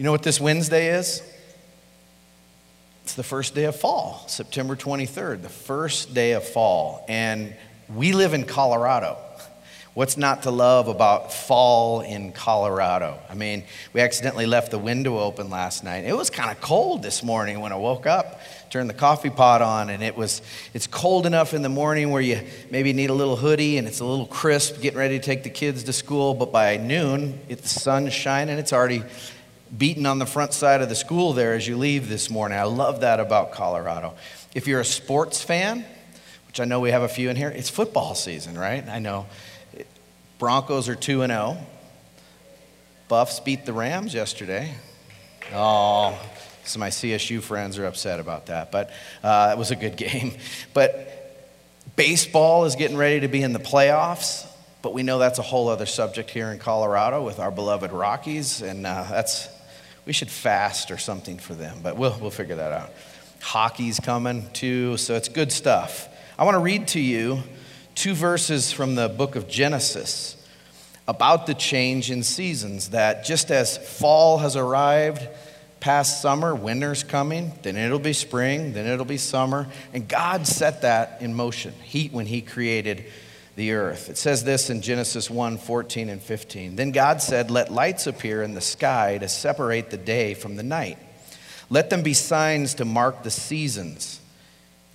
You know what this Wednesday is? It's the first day of fall, September 23rd, the first day of fall. And we live in Colorado. What's not to love about fall in Colorado? I mean, we accidentally left the window open last night. It was kind of cold this morning when I woke up, turned the coffee pot on, and it was it's cold enough in the morning where you maybe need a little hoodie and it's a little crisp, getting ready to take the kids to school. But by noon, it's the sun's shining, it's already beating on the front side of the school there as you leave this morning. I love that about Colorado. If you're a sports fan, which I know we have a few in here, it's football season, right? I know Broncos are 2 and 0. Buffs beat the Rams yesterday. Oh, of my CSU friends are upset about that, but uh, it was a good game. But baseball is getting ready to be in the playoffs, but we know that's a whole other subject here in Colorado with our beloved Rockies, and uh, that's we should fast or something for them, but we'll, we'll figure that out. Hockey's coming too, so it's good stuff. I want to read to you two verses from the book of Genesis about the change in seasons. That just as fall has arrived, past summer, winter's coming, then it'll be spring, then it'll be summer. And God set that in motion Heat when He created the earth. It says this in Genesis 1 14 and 15. Then God said, Let lights appear in the sky to separate the day from the night. Let them be signs to mark the seasons,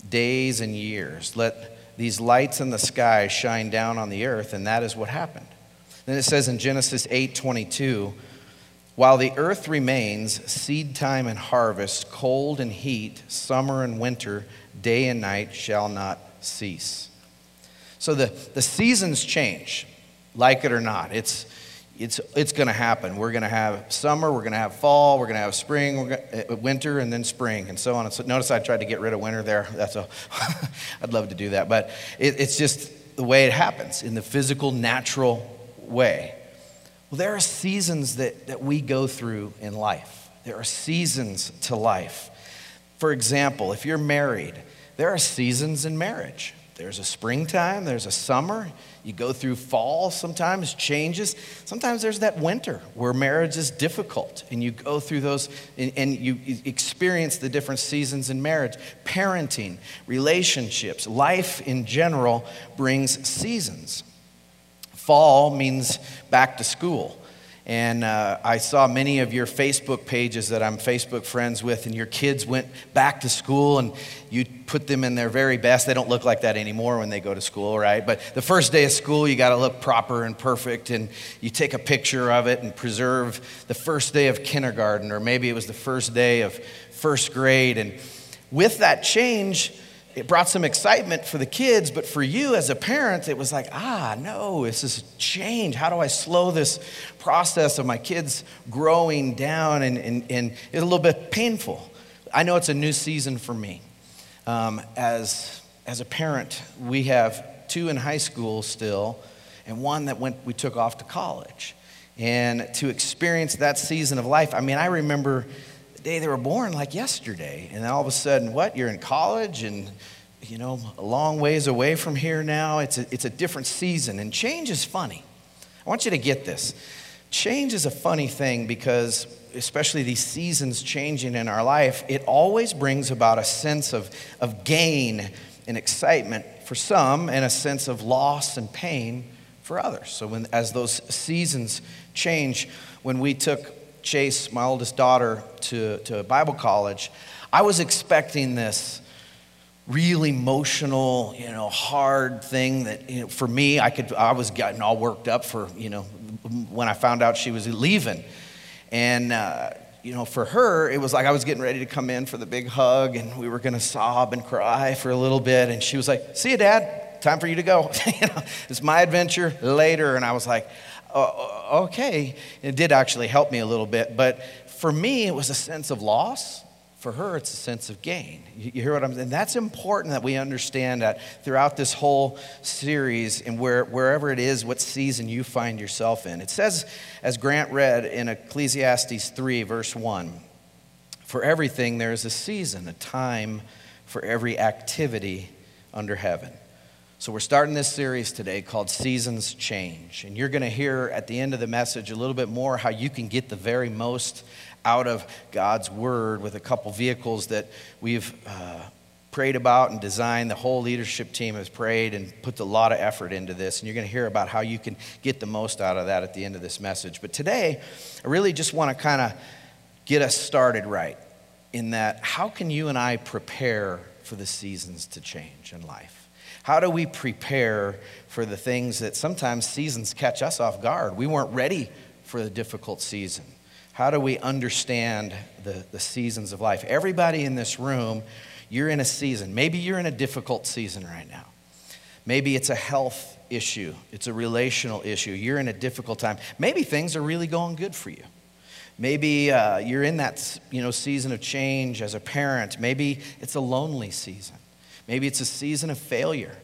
days, and years. Let these lights in the sky shine down on the earth, and that is what happened. Then it says in Genesis 8 22, while the earth remains, seed time and harvest, cold and heat, summer and winter, day and night shall not cease. So the, the seasons change, like it or not. It's, it's, it's going to happen. We're going to have summer, we're going to have fall, we're going to have spring, we're gonna, uh, winter, and then spring, and so on. so, notice I tried to get rid of winter there. That's a, I'd love to do that, but it, it's just the way it happens in the physical, natural way. Well, there are seasons that, that we go through in life. There are seasons to life. For example, if you're married, there are seasons in marriage. There's a springtime, there's a summer, you go through fall sometimes, changes. Sometimes there's that winter where marriage is difficult and you go through those and, and you experience the different seasons in marriage. Parenting, relationships, life in general brings seasons. Fall means back to school. And uh, I saw many of your Facebook pages that I'm Facebook friends with, and your kids went back to school and you put them in their very best. They don't look like that anymore when they go to school, right? But the first day of school, you got to look proper and perfect, and you take a picture of it and preserve the first day of kindergarten, or maybe it was the first day of first grade. And with that change, it brought some excitement for the kids, but for you as a parent, it was like, ah, no, this is a change. How do I slow this process of my kids growing down? And, and, and it's a little bit painful. I know it's a new season for me. Um, as, as a parent, we have two in high school still, and one that went, we took off to college. And to experience that season of life, I mean, I remember day they were born like yesterday. And then all of a sudden, what? You're in college and, you know, a long ways away from here now. It's a, it's a different season. And change is funny. I want you to get this. Change is a funny thing because, especially these seasons changing in our life, it always brings about a sense of, of gain and excitement for some and a sense of loss and pain for others. So, when, as those seasons change, when we took Chase, my oldest daughter, to, to Bible college, I was expecting this really emotional, you know, hard thing that you know, for me, I could, I was getting all worked up for, you know, when I found out she was leaving, and uh, you know, for her, it was like I was getting ready to come in for the big hug, and we were going to sob and cry for a little bit, and she was like, "See you, Dad. Time for you to go. you know, it's my adventure later." And I was like, uh, okay. It did actually help me a little bit, but for me, it was a sense of loss. For her, it's a sense of gain. You, you hear what I'm saying? And That's important that we understand that throughout this whole series and where, wherever it is, what season you find yourself in. It says, as Grant read in Ecclesiastes 3, verse 1, for everything there is a season, a time for every activity under heaven. So, we're starting this series today called Seasons Change. And you're going to hear at the end of the message a little bit more how you can get the very most out of God's Word with a couple vehicles that we've uh, prayed about and designed. The whole leadership team has prayed and put a lot of effort into this. And you're going to hear about how you can get the most out of that at the end of this message. But today, I really just want to kind of get us started right in that how can you and I prepare for the seasons to change in life? How do we prepare for the things that sometimes seasons catch us off guard? We weren't ready for the difficult season. How do we understand the, the seasons of life? Everybody in this room, you're in a season. Maybe you're in a difficult season right now. Maybe it's a health issue, it's a relational issue. You're in a difficult time. Maybe things are really going good for you. Maybe uh, you're in that you know, season of change as a parent. Maybe it's a lonely season. Maybe it's a season of failure.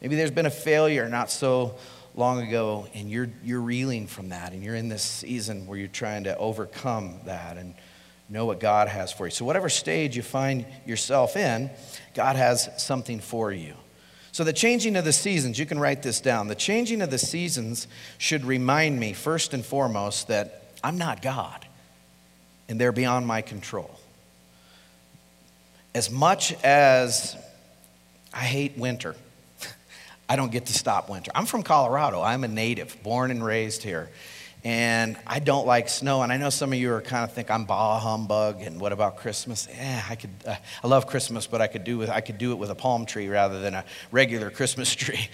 Maybe there's been a failure not so long ago, and you're, you're reeling from that, and you're in this season where you're trying to overcome that and know what God has for you. So, whatever stage you find yourself in, God has something for you. So, the changing of the seasons, you can write this down. The changing of the seasons should remind me, first and foremost, that I'm not God and they're beyond my control. As much as I hate winter. I don't get to stop winter. I'm from Colorado. I'm a native, born and raised here. And I don't like snow. And I know some of you are kind of think I'm bah humbug. And what about Christmas? Yeah, I could. Uh, I love Christmas, but I could do with I could do it with a palm tree rather than a regular Christmas tree.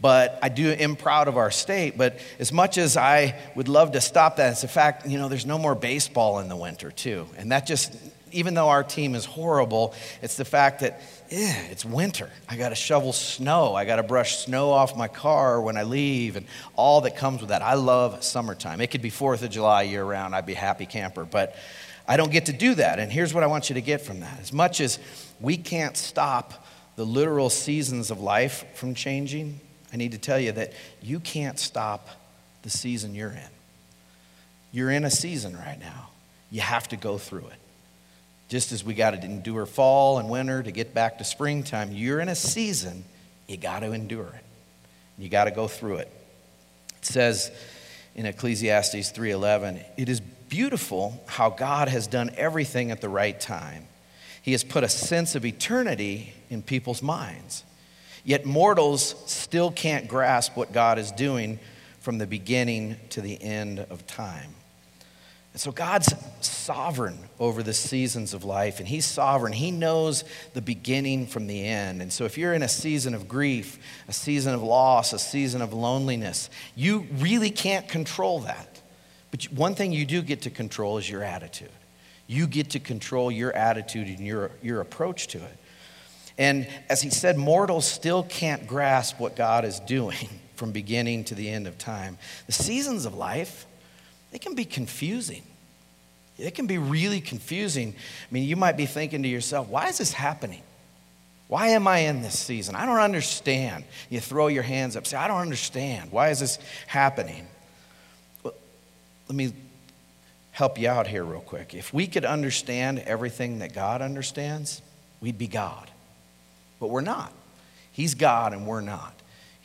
But I do am proud of our state. But as much as I would love to stop that, it's a fact you know there's no more baseball in the winter too, and that just even though our team is horrible, it's the fact that, yeah, it's winter. I got to shovel snow. I got to brush snow off my car when I leave and all that comes with that. I love summertime. It could be 4th of July year round. I'd be happy camper. But I don't get to do that. And here's what I want you to get from that. As much as we can't stop the literal seasons of life from changing, I need to tell you that you can't stop the season you're in. You're in a season right now. You have to go through it. Just as we got to endure fall and winter to get back to springtime, you're in a season, you got to endure it. You got to go through it. It says in Ecclesiastes 3:11, "It is beautiful how God has done everything at the right time. He has put a sense of eternity in people's minds. Yet mortals still can't grasp what God is doing from the beginning to the end of time." And so God's sovereign over the seasons of life, and He's sovereign. He knows the beginning from the end. And so if you're in a season of grief, a season of loss, a season of loneliness, you really can't control that. But one thing you do get to control is your attitude. You get to control your attitude and your, your approach to it. And as he said, mortals still can't grasp what God is doing from beginning to the end of time. The seasons of life, they can be confusing. It can be really confusing. I mean, you might be thinking to yourself, why is this happening? Why am I in this season? I don't understand. You throw your hands up, say, I don't understand. Why is this happening? Well, let me help you out here, real quick. If we could understand everything that God understands, we'd be God. But we're not. He's God and we're not.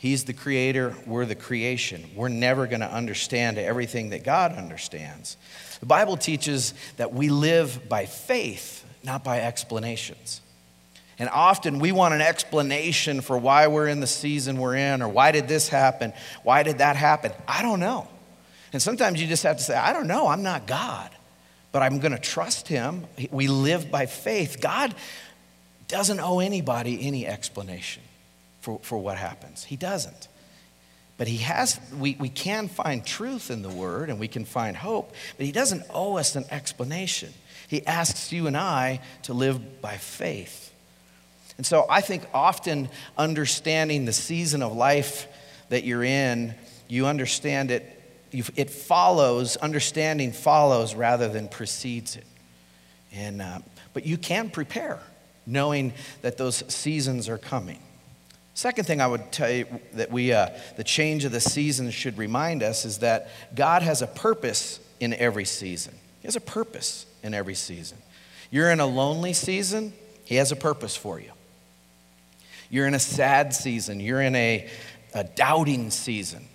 He's the creator, we're the creation. We're never going to understand everything that God understands. The Bible teaches that we live by faith, not by explanations. And often we want an explanation for why we're in the season we're in, or why did this happen? Why did that happen? I don't know. And sometimes you just have to say, I don't know, I'm not God, but I'm going to trust Him. We live by faith. God doesn't owe anybody any explanation for, for what happens. He doesn't. But he has, we, we can find truth in the word and we can find hope, but he doesn't owe us an explanation. He asks you and I to live by faith. And so I think often understanding the season of life that you're in, you understand it, it follows, understanding follows rather than precedes it. And, uh, but you can prepare knowing that those seasons are coming. Second thing I would tell you that we, uh, the change of the seasons should remind us is that God has a purpose in every season. He has a purpose in every season. You're in a lonely season, He has a purpose for you. You're in a sad season. You're in a, a doubting season.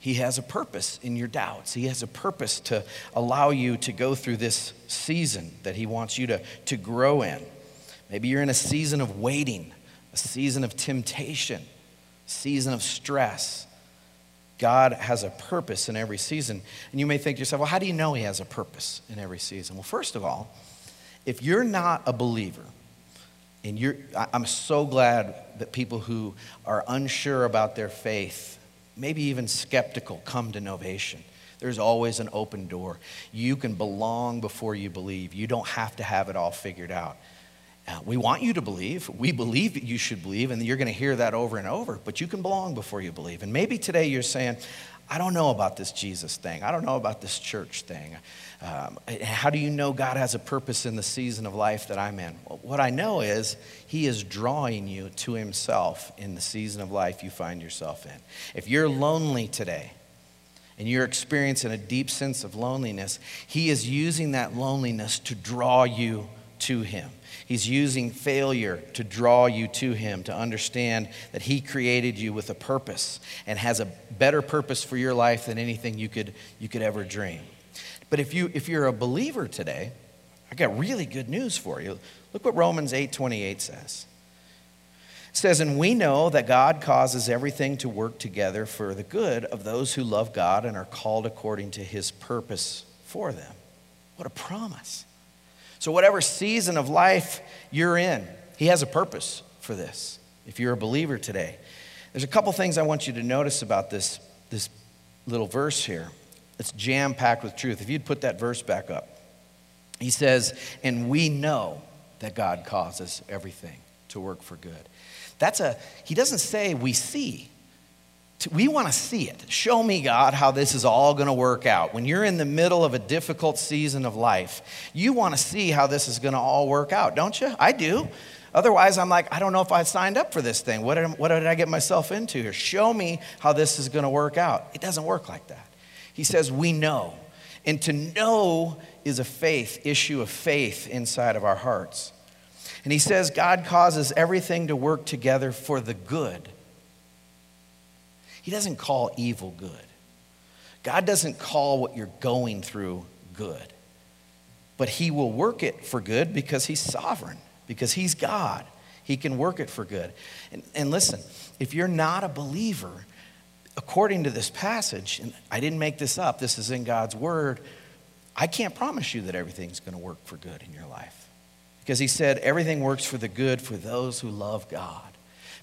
He has a purpose in your doubts. He has a purpose to allow you to go through this season that He wants you to, to grow in. Maybe you're in a season of waiting, a season of temptation, season of stress. God has a purpose in every season. And you may think to yourself, well, how do you know He has a purpose in every season? Well, first of all, if you're not a believer, and you're, I'm so glad that people who are unsure about their faith, maybe even skeptical, come to Novation. There's always an open door. You can belong before you believe. You don't have to have it all figured out. Uh, we want you to believe. We believe that you should believe, and you're going to hear that over and over, but you can belong before you believe. And maybe today you're saying, I don't know about this Jesus thing. I don't know about this church thing. Um, how do you know God has a purpose in the season of life that I'm in? Well, what I know is He is drawing you to Himself in the season of life you find yourself in. If you're lonely today, and you're experiencing a deep sense of loneliness, He is using that loneliness to draw you to Him. He's using failure to draw you to Him, to understand that He created you with a purpose and has a better purpose for your life than anything you could, you could ever dream. But if, you, if you're a believer today, I got really good news for you. Look what Romans 8 28 says. It says, And we know that God causes everything to work together for the good of those who love God and are called according to his purpose for them. What a promise. So, whatever season of life you're in, He has a purpose for this. If you're a believer today, there's a couple things I want you to notice about this, this little verse here. It's jam packed with truth. If you'd put that verse back up, He says, And we know that God causes everything to work for good. That's a, He doesn't say we see we want to see it. Show me, God, how this is all going to work out. When you're in the middle of a difficult season of life, you want to see how this is going to all work out, don't you? I do. Otherwise, I'm like, I don't know if I signed up for this thing. What did, what did I get myself into here? Show me how this is going to work out. It doesn't work like that. He says, We know. And to know is a faith, issue of faith inside of our hearts. And he says, God causes everything to work together for the good he doesn't call evil good. God doesn't call what you're going through good. But He will work it for good because He's sovereign, because He's God. He can work it for good. And, and listen, if you're not a believer, according to this passage, and I didn't make this up, this is in God's Word, I can't promise you that everything's going to work for good in your life. Because He said everything works for the good for those who love God,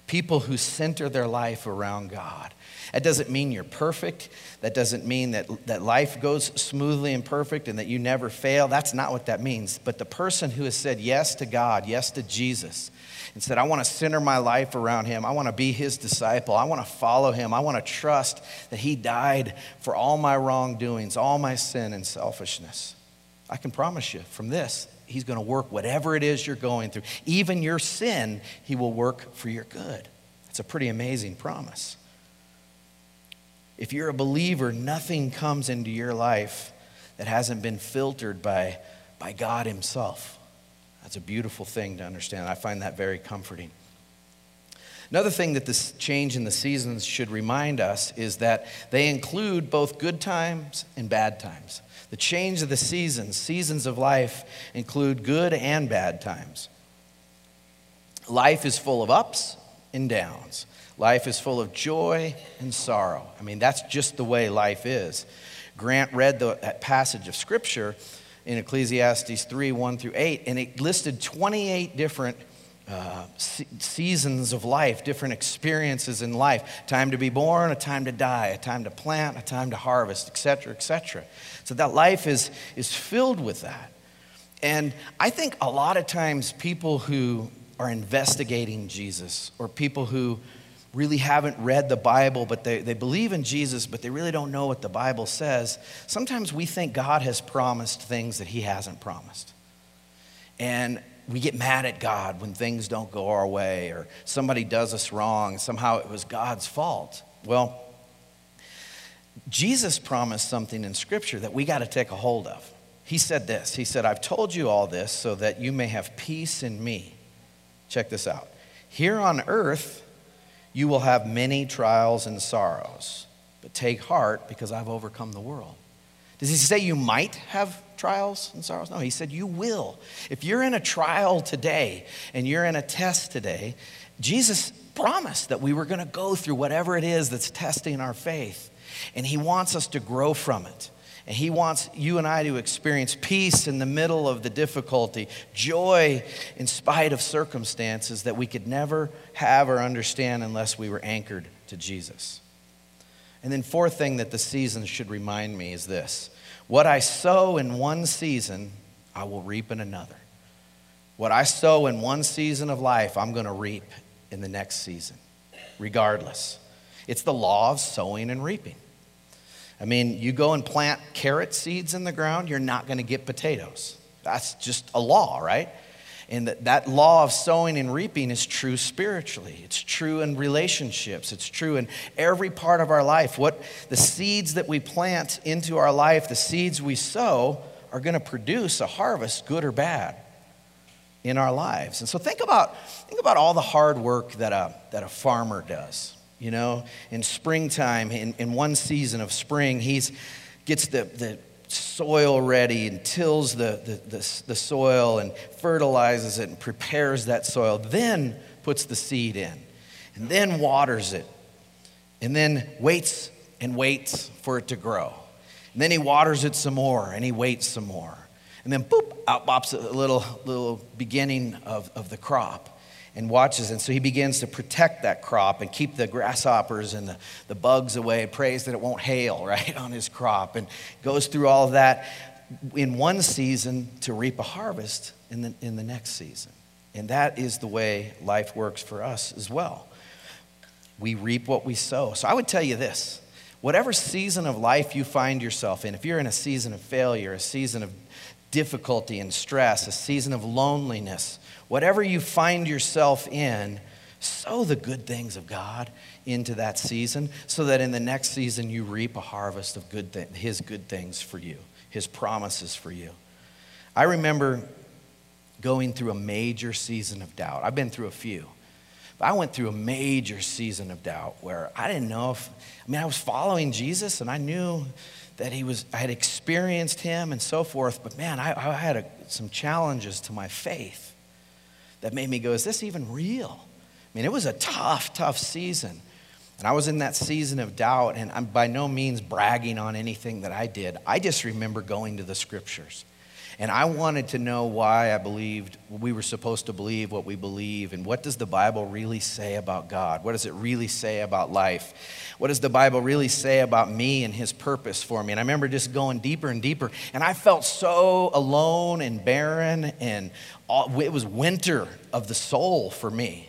people who center their life around God. That doesn't mean you're perfect. That doesn't mean that, that life goes smoothly and perfect and that you never fail. That's not what that means. But the person who has said yes to God, yes to Jesus, and said, I want to center my life around him. I want to be his disciple. I want to follow him. I want to trust that he died for all my wrongdoings, all my sin and selfishness. I can promise you from this, he's going to work whatever it is you're going through. Even your sin, he will work for your good. It's a pretty amazing promise. If you're a believer, nothing comes into your life that hasn't been filtered by, by God Himself. That's a beautiful thing to understand. I find that very comforting. Another thing that this change in the seasons should remind us is that they include both good times and bad times. The change of the seasons, seasons of life, include good and bad times. Life is full of ups and downs. Life is full of joy and sorrow. I mean, that's just the way life is. Grant read the, that passage of Scripture in Ecclesiastes 3 1 through 8, and it listed 28 different uh, seasons of life, different experiences in life time to be born, a time to die, a time to plant, a time to harvest, etc., etc. So that life is, is filled with that. And I think a lot of times people who are investigating Jesus or people who really haven't read the Bible, but they, they believe in Jesus, but they really don't know what the Bible says, sometimes we think God has promised things that He hasn't promised. And we get mad at God when things don't go our way or somebody does us wrong. Somehow it was God's fault. Well, Jesus promised something in Scripture that we got to take a hold of. He said this He said, I've told you all this so that you may have peace in me. Check this out. Here on earth, you will have many trials and sorrows, but take heart because I've overcome the world. Does he say you might have trials and sorrows? No, he said you will. If you're in a trial today and you're in a test today, Jesus promised that we were going to go through whatever it is that's testing our faith. And he wants us to grow from it. And he wants you and I to experience peace in the middle of the difficulty, joy in spite of circumstances that we could never have or understand unless we were anchored to Jesus. And then, fourth thing that the seasons should remind me is this what I sow in one season, I will reap in another. What I sow in one season of life, I'm going to reap in the next season, regardless. It's the law of sowing and reaping. I mean, you go and plant carrot seeds in the ground, you're not going to get potatoes. That's just a law, right? And that, that law of sowing and reaping is true spiritually. It's true in relationships. It's true in every part of our life. What the seeds that we plant into our life, the seeds we sow, are going to produce a harvest, good or bad, in our lives. And so think about, think about all the hard work that a, that a farmer does. You know, in springtime, in, in one season of spring, he gets the, the soil ready and tills the, the, the, the soil and fertilizes it and prepares that soil, then puts the seed in, and then waters it, and then waits and waits for it to grow. And then he waters it some more and he waits some more. And then, boop, out pops a little, little beginning of, of the crop and watches. And so he begins to protect that crop and keep the grasshoppers and the, the bugs away, prays that it won't hail, right, on his crop, and goes through all of that in one season to reap a harvest in the, in the next season. And that is the way life works for us as well. We reap what we sow. So I would tell you this whatever season of life you find yourself in, if you're in a season of failure, a season of difficulty and stress, a season of loneliness, whatever you find yourself in, sow the good things of God into that season so that in the next season you reap a harvest of good th- his good things for you, his promises for you. I remember going through a major season of doubt. I've been through a few. But I went through a major season of doubt where I didn't know if I mean I was following Jesus and I knew that he was I had experienced him and so forth, but man, I, I had a, some challenges to my faith that made me go, is this even real? I mean, it was a tough, tough season. And I was in that season of doubt, and I'm by no means bragging on anything that I did. I just remember going to the scriptures. And I wanted to know why I believed we were supposed to believe what we believe. And what does the Bible really say about God? What does it really say about life? What does the Bible really say about me and His purpose for me? And I remember just going deeper and deeper. And I felt so alone and barren. And all, it was winter of the soul for me.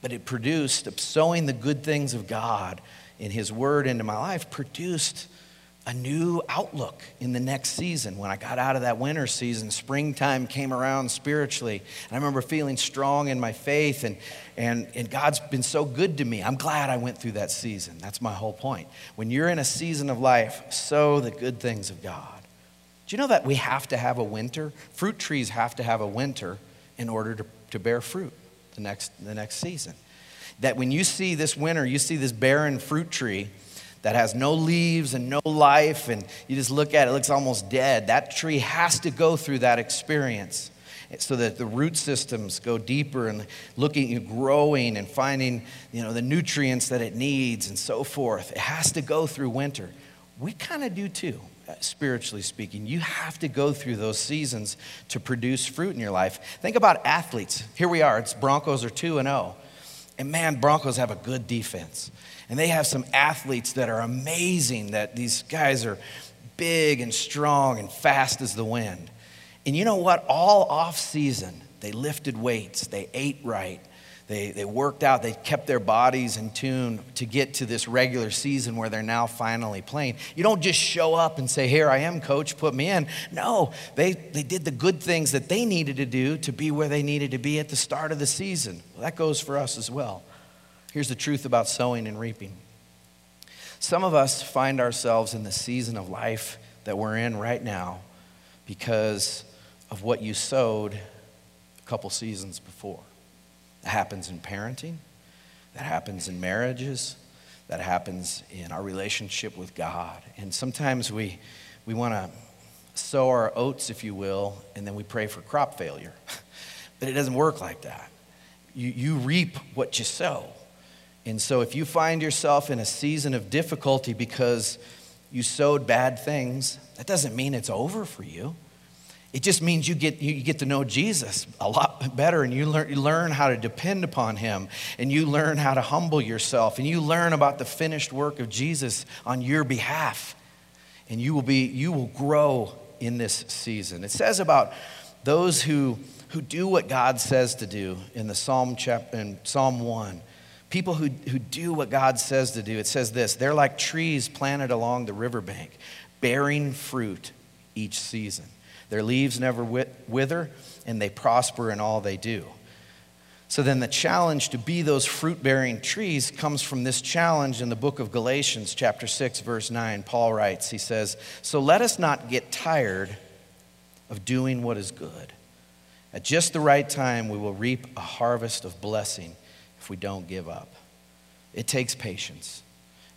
But it produced, sowing the good things of God in His Word into my life, produced a new outlook in the next season. When I got out of that winter season, springtime came around spiritually. And I remember feeling strong in my faith, and, and, and God's been so good to me. I'm glad I went through that season. That's my whole point. When you're in a season of life, sow the good things of God. Do you know that we have to have a winter? Fruit trees have to have a winter in order to, to bear fruit the next, the next season. That when you see this winter, you see this barren fruit tree that has no leaves and no life, and you just look at it, it looks almost dead. That tree has to go through that experience so that the root systems go deeper and looking and growing and finding you know the nutrients that it needs and so forth. It has to go through winter. We kind of do too uh, spiritually speaking. You have to go through those seasons to produce fruit in your life. Think about athletes. Here we are it's broncos are 2 and 0 and man broncos have a good defense and they have some athletes that are amazing, that these guys are big and strong and fast as the wind. And you know what? All off season, they lifted weights, they ate right, they, they worked out, they kept their bodies in tune to get to this regular season where they're now finally playing. You don't just show up and say, Here I am, coach, put me in. No, they, they did the good things that they needed to do to be where they needed to be at the start of the season. Well, that goes for us as well. Here's the truth about sowing and reaping. Some of us find ourselves in the season of life that we're in right now because of what you sowed a couple seasons before. That happens in parenting, that happens in marriages, that happens in our relationship with God. And sometimes we, we want to sow our oats, if you will, and then we pray for crop failure. but it doesn't work like that. You, you reap what you sow. And so if you find yourself in a season of difficulty because you sowed bad things, that doesn't mean it's over for you. It just means you get, you get to know Jesus a lot better and you learn, you learn how to depend upon him and you learn how to humble yourself and you learn about the finished work of Jesus on your behalf. And you will, be, you will grow in this season. It says about those who, who do what God says to do in the Psalm, chapter, in Psalm 1 people who, who do what God says to do. It says this they're like trees planted along the riverbank, bearing fruit each season. Their leaves never wither, and they prosper in all they do. So then, the challenge to be those fruit bearing trees comes from this challenge in the book of Galatians, chapter 6, verse 9. Paul writes, He says, So let us not get tired of doing what is good. At just the right time, we will reap a harvest of blessing if we don't give up. It takes patience.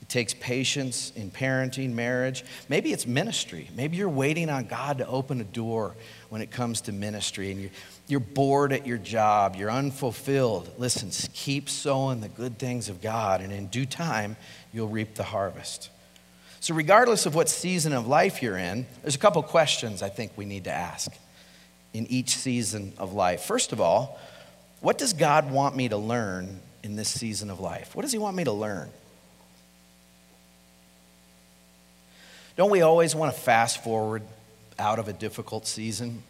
It takes patience in parenting, marriage. Maybe it's ministry. Maybe you're waiting on God to open a door when it comes to ministry and you're, you're bored at your job, you're unfulfilled. Listen, keep sowing the good things of God, and in due time, you'll reap the harvest. So, regardless of what season of life you're in, there's a couple questions I think we need to ask in each season of life. First of all, what does God want me to learn in this season of life? What does He want me to learn? Don't we always want to fast forward out of a difficult season?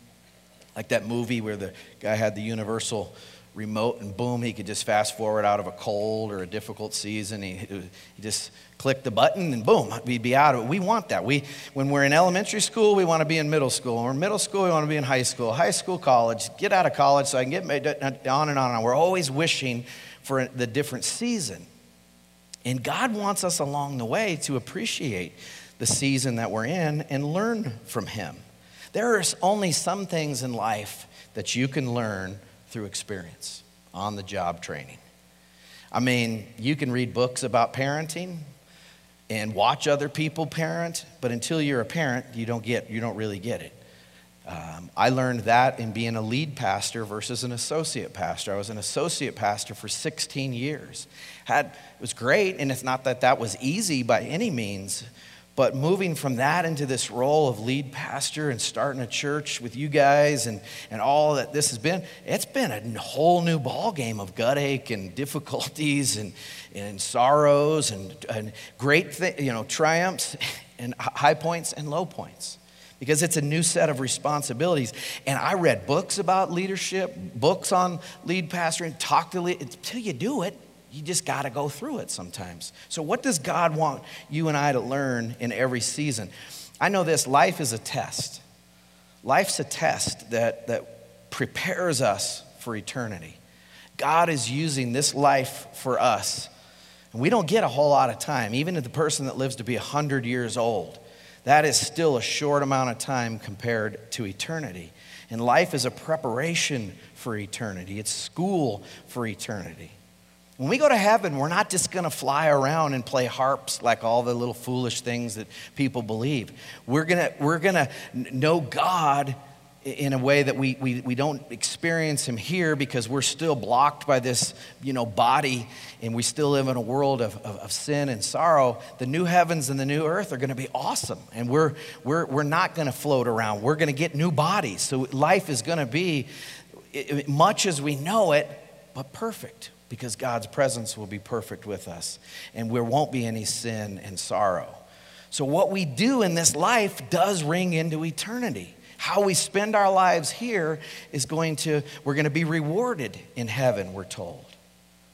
Like that movie where the guy had the universal remote and boom, he could just fast forward out of a cold or a difficult season. He, he just clicked the button and boom, we'd be out of it. We want that. We, when we're in elementary school, we want to be in middle school. When we're in middle school, we want to be in high school. High school, college, get out of college so I can get on and on and on. We're always wishing for the different season. And God wants us along the way to appreciate the season that we're in and learn from Him. There are only some things in life that you can learn through experience, on the job training. I mean, you can read books about parenting and watch other people parent, but until you're a parent, you don't get, you don't really get it. Um, I learned that in being a lead pastor versus an associate pastor. I was an associate pastor for 16 years. Had, it was great, and it's not that that was easy by any means, but moving from that into this role of lead pastor and starting a church with you guys and, and all that this has been, it's been a whole new ballgame of gut ache and difficulties and, and sorrows and, and great th- you know, triumphs and high points and low points because it's a new set of responsibilities. And I read books about leadership, books on lead pastoring, talk to lead, until you do it, you just got to go through it sometimes. So, what does God want you and I to learn in every season? I know this life is a test. Life's a test that, that prepares us for eternity. God is using this life for us. And we don't get a whole lot of time, even if the person that lives to be 100 years old. That is still a short amount of time compared to eternity. And life is a preparation for eternity, it's school for eternity. When we go to heaven, we're not just going to fly around and play harps like all the little foolish things that people believe. We're going we're gonna know God in a way that we, we, we don't experience him here because we're still blocked by this you know body and we still live in a world of, of, of sin and sorrow. The new heavens and the new earth are going to be awesome and we're, we're, we're not going to float around. We're going to get new bodies. So life is going to be much as we know it but perfect because God's presence will be perfect with us and there won't be any sin and sorrow. So, what we do in this life does ring into eternity. How we spend our lives here is going to, we're going to be rewarded in heaven, we're told.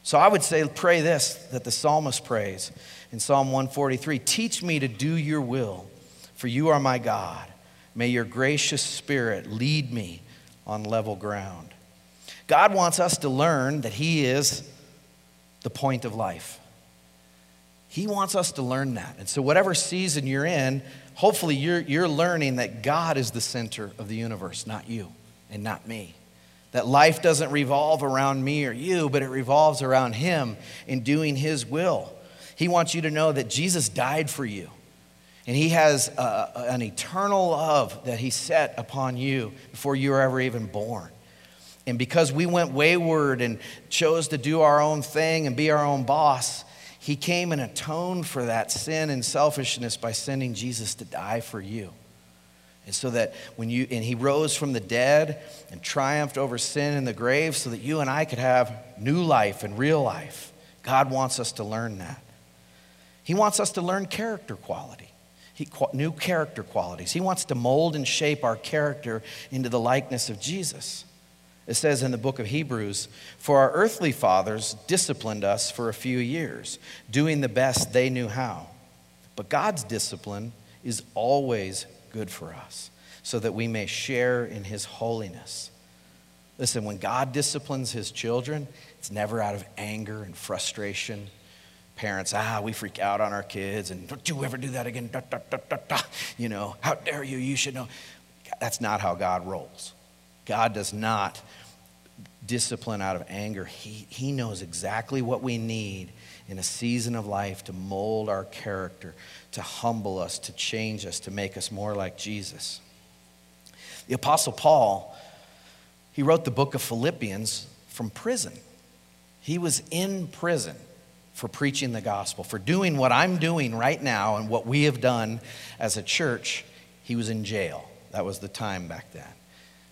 So, I would say, pray this that the psalmist prays in Psalm 143 Teach me to do your will, for you are my God. May your gracious spirit lead me on level ground. God wants us to learn that He is the point of life. He wants us to learn that. And so, whatever season you're in, hopefully you're, you're learning that God is the center of the universe, not you and not me. That life doesn't revolve around me or you, but it revolves around Him in doing His will. He wants you to know that Jesus died for you. And He has a, an eternal love that He set upon you before you were ever even born. And because we went wayward and chose to do our own thing and be our own boss, He came and atoned for that sin and selfishness by sending Jesus to die for you. And so that when you, and he rose from the dead and triumphed over sin in the grave so that you and I could have new life and real life. God wants us to learn that. He wants us to learn character quality, he, new character qualities. He wants to mold and shape our character into the likeness of Jesus. It says in the book of Hebrews, For our earthly fathers disciplined us for a few years, doing the best they knew how. But God's discipline is always good for us, so that we may share in his holiness. Listen, when God disciplines his children, it's never out of anger and frustration. Parents, ah, we freak out on our kids, and don't you ever do that again. Da, da, da, you know, how dare you? You should know. That's not how God rolls. God does not discipline out of anger. He, he knows exactly what we need in a season of life to mold our character, to humble us, to change us, to make us more like Jesus. The Apostle Paul, he wrote the book of Philippians from prison. He was in prison for preaching the gospel, for doing what I'm doing right now and what we have done as a church. He was in jail. That was the time back then.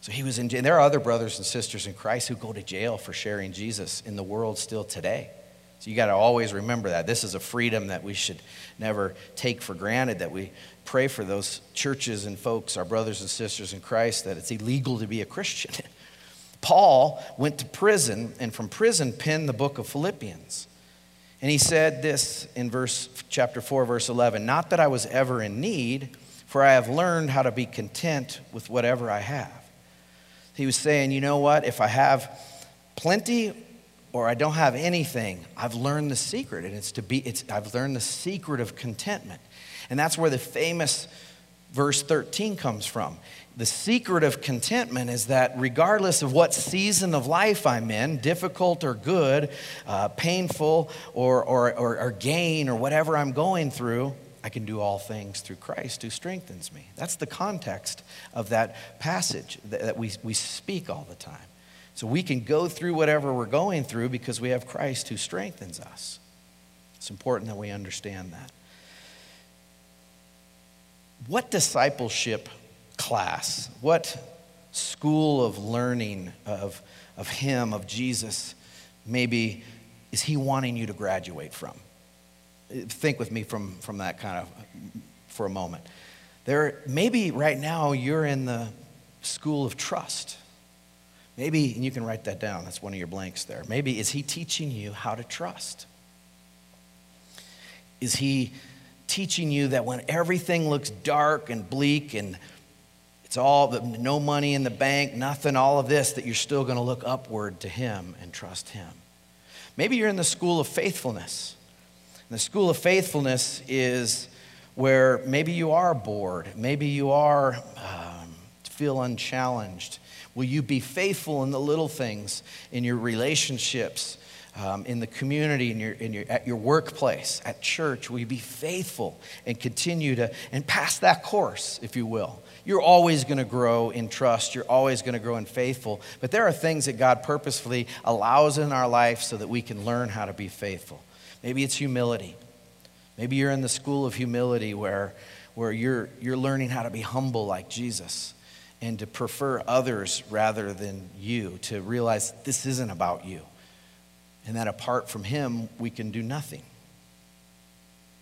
So he was in jail. And There are other brothers and sisters in Christ who go to jail for sharing Jesus in the world still today. So you got to always remember that. This is a freedom that we should never take for granted, that we pray for those churches and folks, our brothers and sisters in Christ, that it's illegal to be a Christian. Paul went to prison and from prison penned the book of Philippians. And he said this in verse chapter 4 verse 11, not that I was ever in need, for I have learned how to be content with whatever I have. He was saying, you know what? If I have plenty or I don't have anything, I've learned the secret, and it's to be, it's, I've learned the secret of contentment. And that's where the famous verse 13 comes from. The secret of contentment is that regardless of what season of life I'm in, difficult or good, uh, painful or, or, or, or gain or whatever I'm going through, I can do all things through Christ who strengthens me. That's the context of that passage that we, we speak all the time. So we can go through whatever we're going through because we have Christ who strengthens us. It's important that we understand that. What discipleship class, what school of learning of, of Him, of Jesus, maybe is He wanting you to graduate from? Think with me from, from that kind of for a moment. There, maybe right now you're in the school of trust. Maybe, and you can write that down, that's one of your blanks there. Maybe, is he teaching you how to trust? Is he teaching you that when everything looks dark and bleak and it's all no money in the bank, nothing, all of this, that you're still going to look upward to him and trust him? Maybe you're in the school of faithfulness. And the school of faithfulness is where maybe you are bored, maybe you are um, feel unchallenged Will you be faithful in the little things, in your relationships, um, in the community, in your, in your, at your workplace, at church? Will you be faithful and continue to, and pass that course, if you will? You're always going to grow in trust. You're always going to grow in faithful. But there are things that God purposefully allows in our life so that we can learn how to be faithful. Maybe it's humility. Maybe you're in the school of humility where, where you're, you're learning how to be humble like Jesus and to prefer others rather than you, to realize this isn't about you, and that apart from Him, we can do nothing.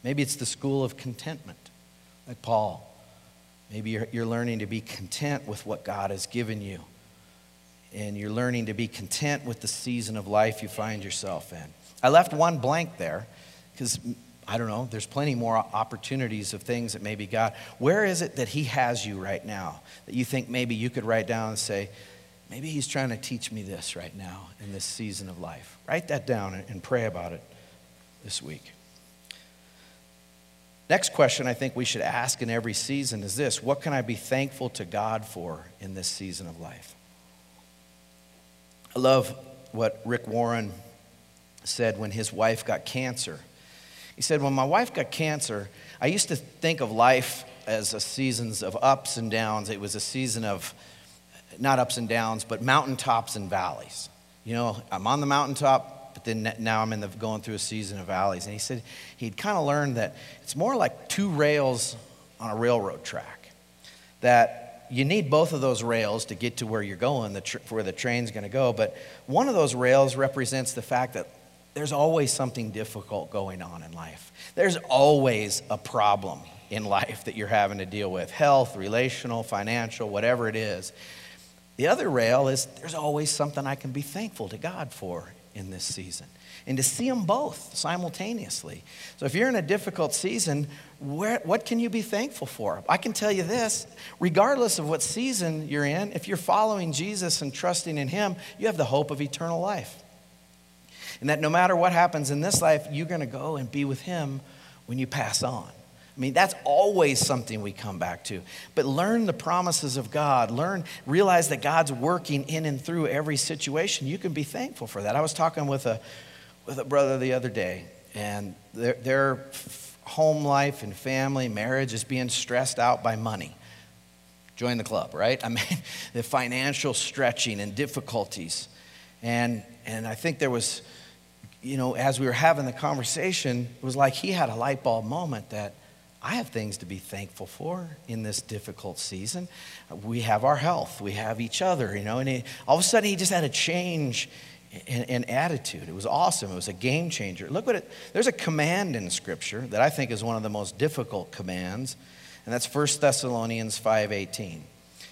Maybe it's the school of contentment, like Paul. Maybe you're, you're learning to be content with what God has given you, and you're learning to be content with the season of life you find yourself in. I left one blank there because I don't know, there's plenty more opportunities of things that maybe God, where is it that He has you right now that you think maybe you could write down and say, maybe He's trying to teach me this right now in this season of life? Write that down and pray about it this week. Next question I think we should ask in every season is this What can I be thankful to God for in this season of life? I love what Rick Warren said when his wife got cancer. He said, When my wife got cancer, I used to think of life as a seasons of ups and downs. It was a season of not ups and downs, but mountaintops and valleys. You know, I'm on the mountaintop, but then now I'm in the, going through a season of valleys. And he said he'd kind of learned that it's more like two rails on a railroad track. That you need both of those rails to get to where you're going, the tr- where the train's going to go. But one of those rails represents the fact that there's always something difficult going on in life. There's always a problem in life that you're having to deal with health, relational, financial, whatever it is. The other rail is there's always something I can be thankful to God for in this season. And to see them both simultaneously. So if you're in a difficult season, where, what can you be thankful for? I can tell you this regardless of what season you're in, if you're following Jesus and trusting in Him, you have the hope of eternal life. And that no matter what happens in this life, you're going to go and be with Him when you pass on. I mean, that's always something we come back to. But learn the promises of God. Learn, realize that God's working in and through every situation. You can be thankful for that. I was talking with a, with a brother the other day, and their, their home life and family, marriage is being stressed out by money. Join the club, right? I mean, the financial stretching and difficulties. And, and I think there was you know, as we were having the conversation, it was like he had a light bulb moment that I have things to be thankful for in this difficult season. We have our health, we have each other, you know, and he, all of a sudden he just had a change in, in, attitude. It was awesome. It was a game changer. Look what it, there's a command in Scripture that I think is one of the most difficult commands, and that's 1 Thessalonians 5.18.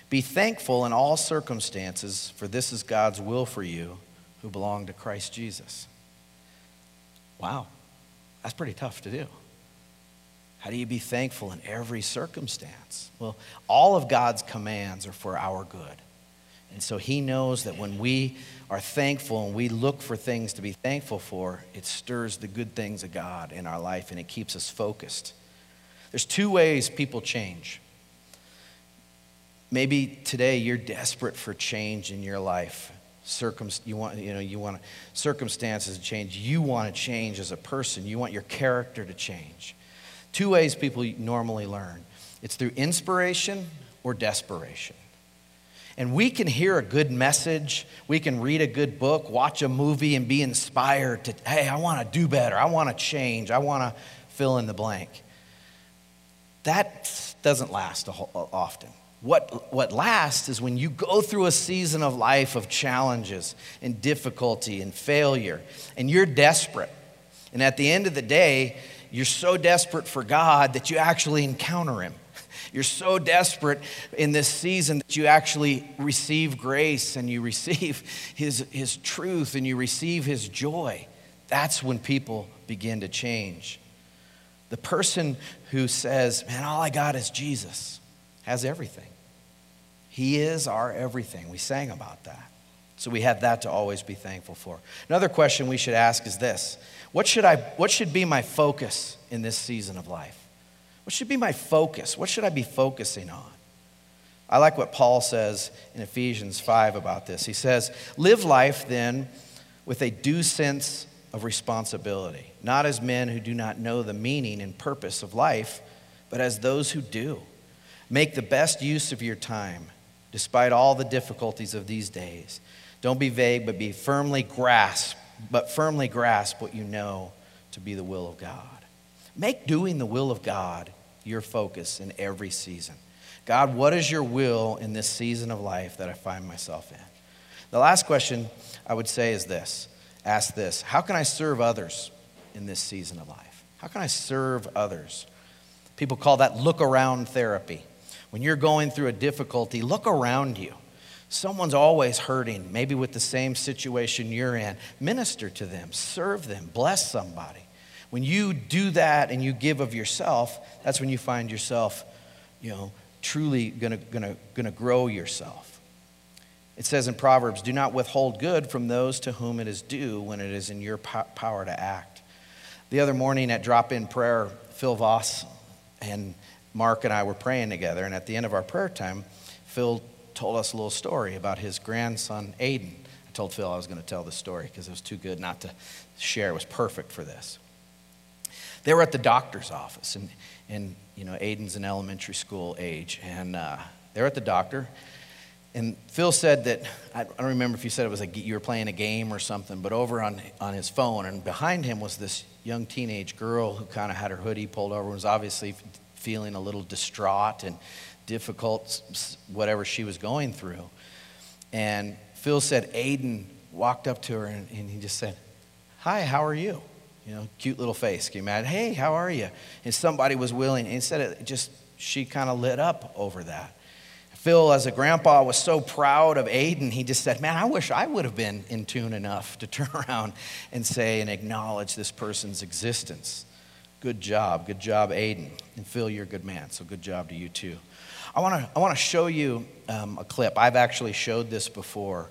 Be thankful in all circumstances, for this is God's will for you who belong to Christ Jesus. Wow, that's pretty tough to do. How do you be thankful in every circumstance? Well, all of God's commands are for our good. And so he knows that when we are thankful and we look for things to be thankful for, it stirs the good things of God in our life and it keeps us focused. There's two ways people change. Maybe today you're desperate for change in your life circum, you want, you know, you want circumstances to change. You want to change as a person. You want your character to change. Two ways people normally learn it's through inspiration or desperation. And we can hear a good message, we can read a good book, watch a movie, and be inspired to, hey, I want to do better, I want to change, I want to fill in the blank. That doesn't last often. What, what lasts is when you go through a season of life of challenges and difficulty and failure, and you're desperate. And at the end of the day, you're so desperate for God that you actually encounter Him. You're so desperate in this season that you actually receive grace and you receive His, his truth and you receive His joy. That's when people begin to change. The person who says, Man, all I got is Jesus, has everything. He is our everything. We sang about that. So we have that to always be thankful for. Another question we should ask is this What should, I, what should be my focus in this season of life? What should be my focus? What should I be focusing on? I like what Paul says in Ephesians 5 about this. He says, Live life then with a due sense of responsibility, not as men who do not know the meaning and purpose of life, but as those who do. Make the best use of your time despite all the difficulties of these days. Don't be vague, but be firmly grasp, but firmly grasp what you know to be the will of God. Make doing the will of God your focus in every season. God, what is your will in this season of life that I find myself in? The last question I would say is this ask this How can I serve others in this season of life? How can I serve others? People call that look around therapy. When you're going through a difficulty, look around you. Someone's always hurting, maybe with the same situation you're in. Minister to them, serve them, bless somebody. When you do that and you give of yourself, that's when you find yourself, you know, truly gonna, gonna, gonna grow yourself. It says in Proverbs, do not withhold good from those to whom it is due when it is in your power to act. The other morning at drop in prayer, Phil Voss and Mark and I were praying together, and at the end of our prayer time, Phil told us a little story about his grandson, Aiden. I told Phil I was going to tell the story because it was too good not to share. It was perfect for this. They were at the doctor's office, and, and you know, Aiden's an elementary school age, and uh, they're at the doctor. And Phil said that, I don't remember if you said it was a, you were playing a game or something, but over on, on his phone, and behind him was this young teenage girl who kind of had her hoodie pulled over and was obviously feeling a little distraught and difficult, whatever she was going through. And Phil said Aiden walked up to her and, and he just said, Hi, how are you? You know, cute little face. Came out, Hey, how are you? And somebody was willing. Said it just, she kind of lit up over that. Phil, as a grandpa, was so proud of Aiden, he just said, Man, I wish I would have been in tune enough to turn around and say and acknowledge this person's existence. Good job. Good job, Aiden. And Phil, you're a good man, so good job to you too. I want to I wanna show you um, a clip. I've actually showed this before.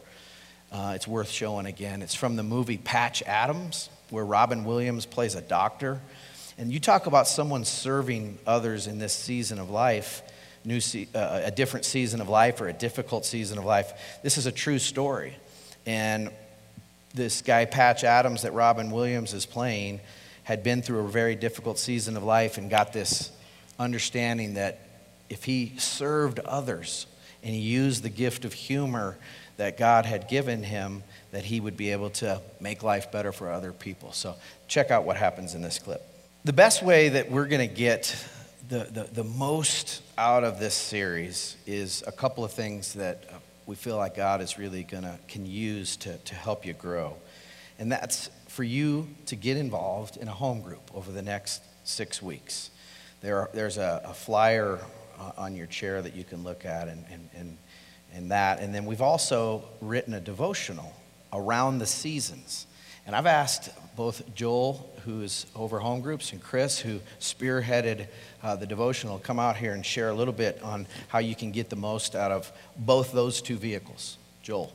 Uh, it's worth showing again. It's from the movie Patch Adams, where Robin Williams plays a doctor. And you talk about someone serving others in this season of life new se- uh, a different season of life or a difficult season of life. This is a true story. And this guy, Patch Adams, that Robin Williams is playing, had been through a very difficult season of life and got this understanding that if he served others and he used the gift of humor that God had given him, that he would be able to make life better for other people. So, check out what happens in this clip. The best way that we're going to get the, the, the most out of this series is a couple of things that uh, we feel like God is really gonna can use to, to help you grow. And that's for you to get involved in a home group over the next six weeks. There are, there's a, a flyer uh, on your chair that you can look at and, and, and, and that. And then we've also written a devotional around the seasons. And I've asked both Joel, who's over home groups, and Chris, who spearheaded uh, the devotional, come out here and share a little bit on how you can get the most out of both those two vehicles. Joel.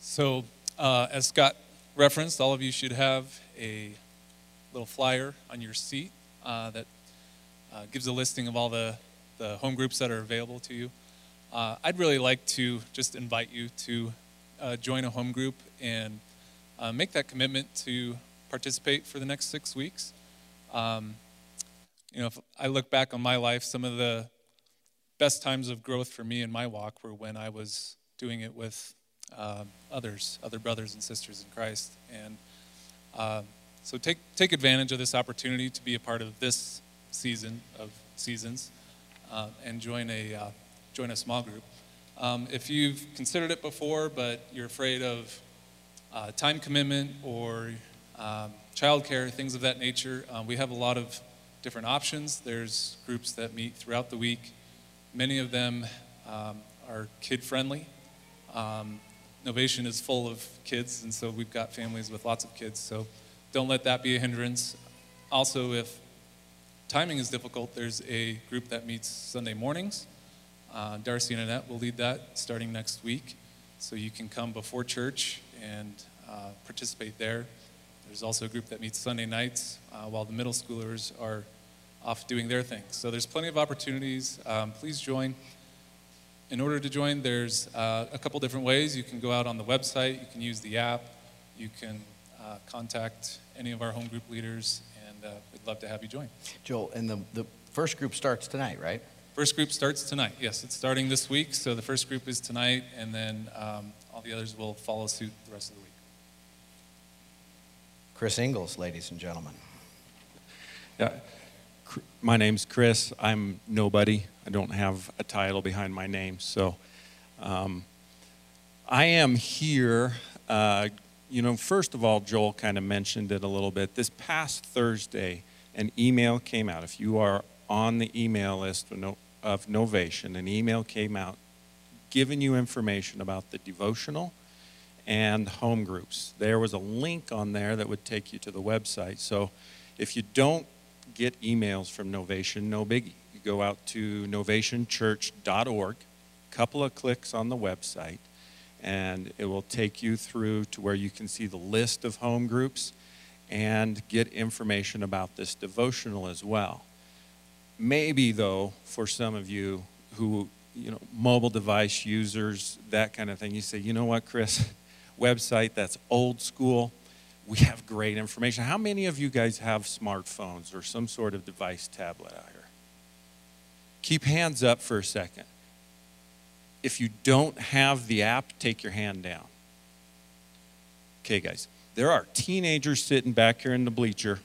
So, uh, as Scott referenced, all of you should have a little flyer on your seat uh, that uh, gives a listing of all the, the home groups that are available to you. Uh, I'd really like to just invite you to uh, join a home group and uh, make that commitment to participate for the next six weeks. Um, you know, if I look back on my life, some of the best times of growth for me in my walk were when I was doing it with uh, others, other brothers and sisters in Christ. And uh, so take, take advantage of this opportunity to be a part of this season of seasons uh, and join a, uh, join a small group. Um, if you've considered it before, but you're afraid of uh, time commitment or um, childcare, things of that nature, um, we have a lot of different options. There's groups that meet throughout the week. Many of them um, are kid friendly. Um, Novation is full of kids, and so we've got families with lots of kids. So don't let that be a hindrance. Also, if timing is difficult, there's a group that meets Sunday mornings. Uh, Darcy and Annette will lead that starting next week. So you can come before church and uh, participate there. There's also a group that meets Sunday nights uh, while the middle schoolers are off doing their thing. So there's plenty of opportunities. Um, please join. In order to join, there's uh, a couple different ways. You can go out on the website, you can use the app, you can uh, contact any of our home group leaders, and uh, we'd love to have you join. Joel, and the, the first group starts tonight, right? First group starts tonight. Yes, it's starting this week. So the first group is tonight, and then um, all the others will follow suit the rest of the week. Chris Ingalls, ladies and gentlemen. Yeah, my name's Chris. I'm nobody. I don't have a title behind my name. So um, I am here. Uh, you know, first of all, Joel kind of mentioned it a little bit. This past Thursday, an email came out. If you are on the email list of, Novation, an email came out giving you information about the devotional and home groups. There was a link on there that would take you to the website. So if you don't get emails from Novation, no biggie. You go out to novationchurch.org, a couple of clicks on the website, and it will take you through to where you can see the list of home groups and get information about this devotional as well. Maybe, though, for some of you who you know, mobile device users, that kind of thing. You say, you know what, Chris, website that's old school. We have great information. How many of you guys have smartphones or some sort of device tablet out here? Keep hands up for a second. If you don't have the app, take your hand down. Okay, guys, there are teenagers sitting back here in the bleacher.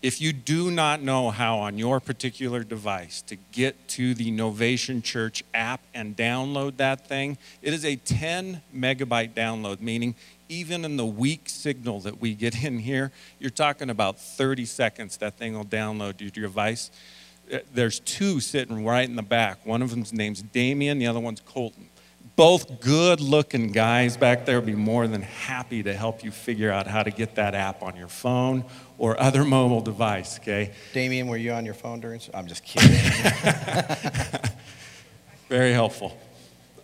If you do not know how on your particular device to get to the Novation Church app and download that thing, it is a 10 megabyte download, meaning even in the weak signal that we get in here, you're talking about 30 seconds that thing will download to your device. Uh, There's two sitting right in the back. One of them's name's Damien, the other one's Colton both good looking guys back there would be more than happy to help you figure out how to get that app on your phone or other mobile device, okay? Damien, were you on your phone during? I'm just kidding. Very helpful.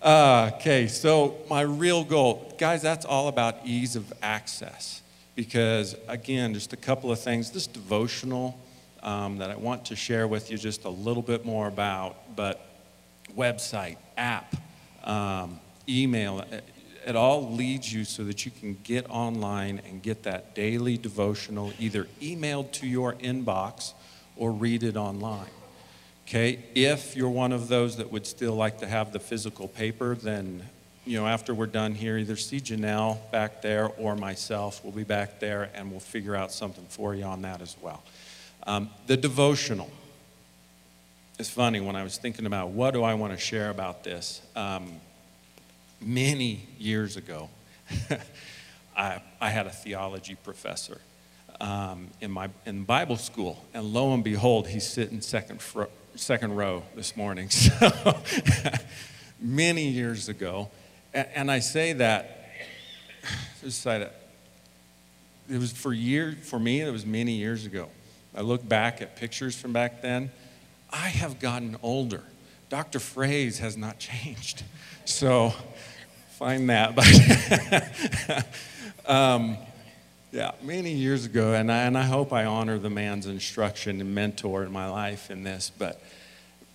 Uh, okay, so my real goal, guys, that's all about ease of access. Because, again, just a couple of things. This devotional um, that I want to share with you just a little bit more about, but website, app, um, email, it, it all leads you so that you can get online and get that daily devotional either emailed to your inbox or read it online. Okay, if you're one of those that would still like to have the physical paper, then you know after we're done here, either see Janelle back there or myself We'll be back there, and we'll figure out something for you on that as well. Um, the devotional. It's funny when I was thinking about what do I want to share about this. Um, many years ago, I, I had a theology professor um, in my in Bible school, and lo and behold, he's sitting second second row this morning. So many years ago, and, and I say that it was for years for me. It was many years ago. I look back at pictures from back then. I have gotten older. Dr. Phrase has not changed. So find that. But um, yeah, many years ago, and I, and I hope I honor the man's instruction and mentor in my life in this, but,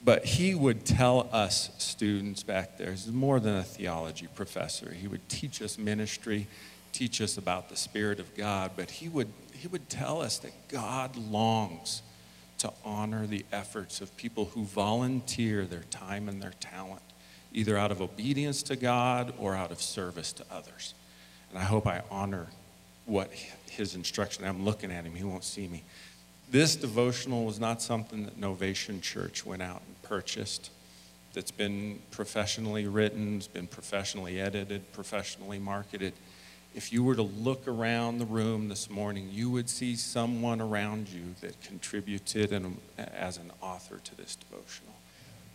but he would tell us students back there, he's more than a theology professor. He would teach us ministry, teach us about the Spirit of God, but he would, he would tell us that God longs to honor the efforts of people who volunteer their time and their talent, either out of obedience to God or out of service to others. And I hope I honor what his instruction. I'm looking at him, he won't see me. This devotional was not something that Novation Church went out and purchased. That's been professionally written, it's been professionally edited, professionally marketed. If you were to look around the room this morning, you would see someone around you that contributed in, as an author to this devotional.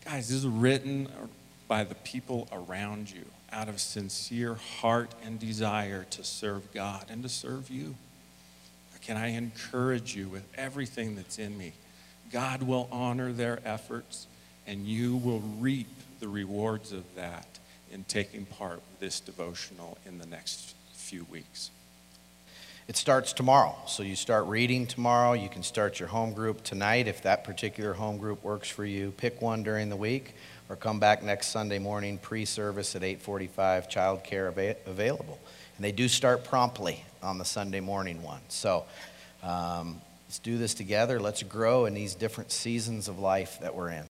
Guys, this is written by the people around you out of sincere heart and desire to serve God and to serve you. Can I encourage you with everything that's in me? God will honor their efforts, and you will reap the rewards of that in taking part with this devotional in the next few weeks. It starts tomorrow. So you start reading tomorrow. You can start your home group tonight if that particular home group works for you. Pick one during the week or come back next Sunday morning pre-service at 8:45 childcare ava- available. And they do start promptly on the Sunday morning one. So um, let's do this together. Let's grow in these different seasons of life that we're in.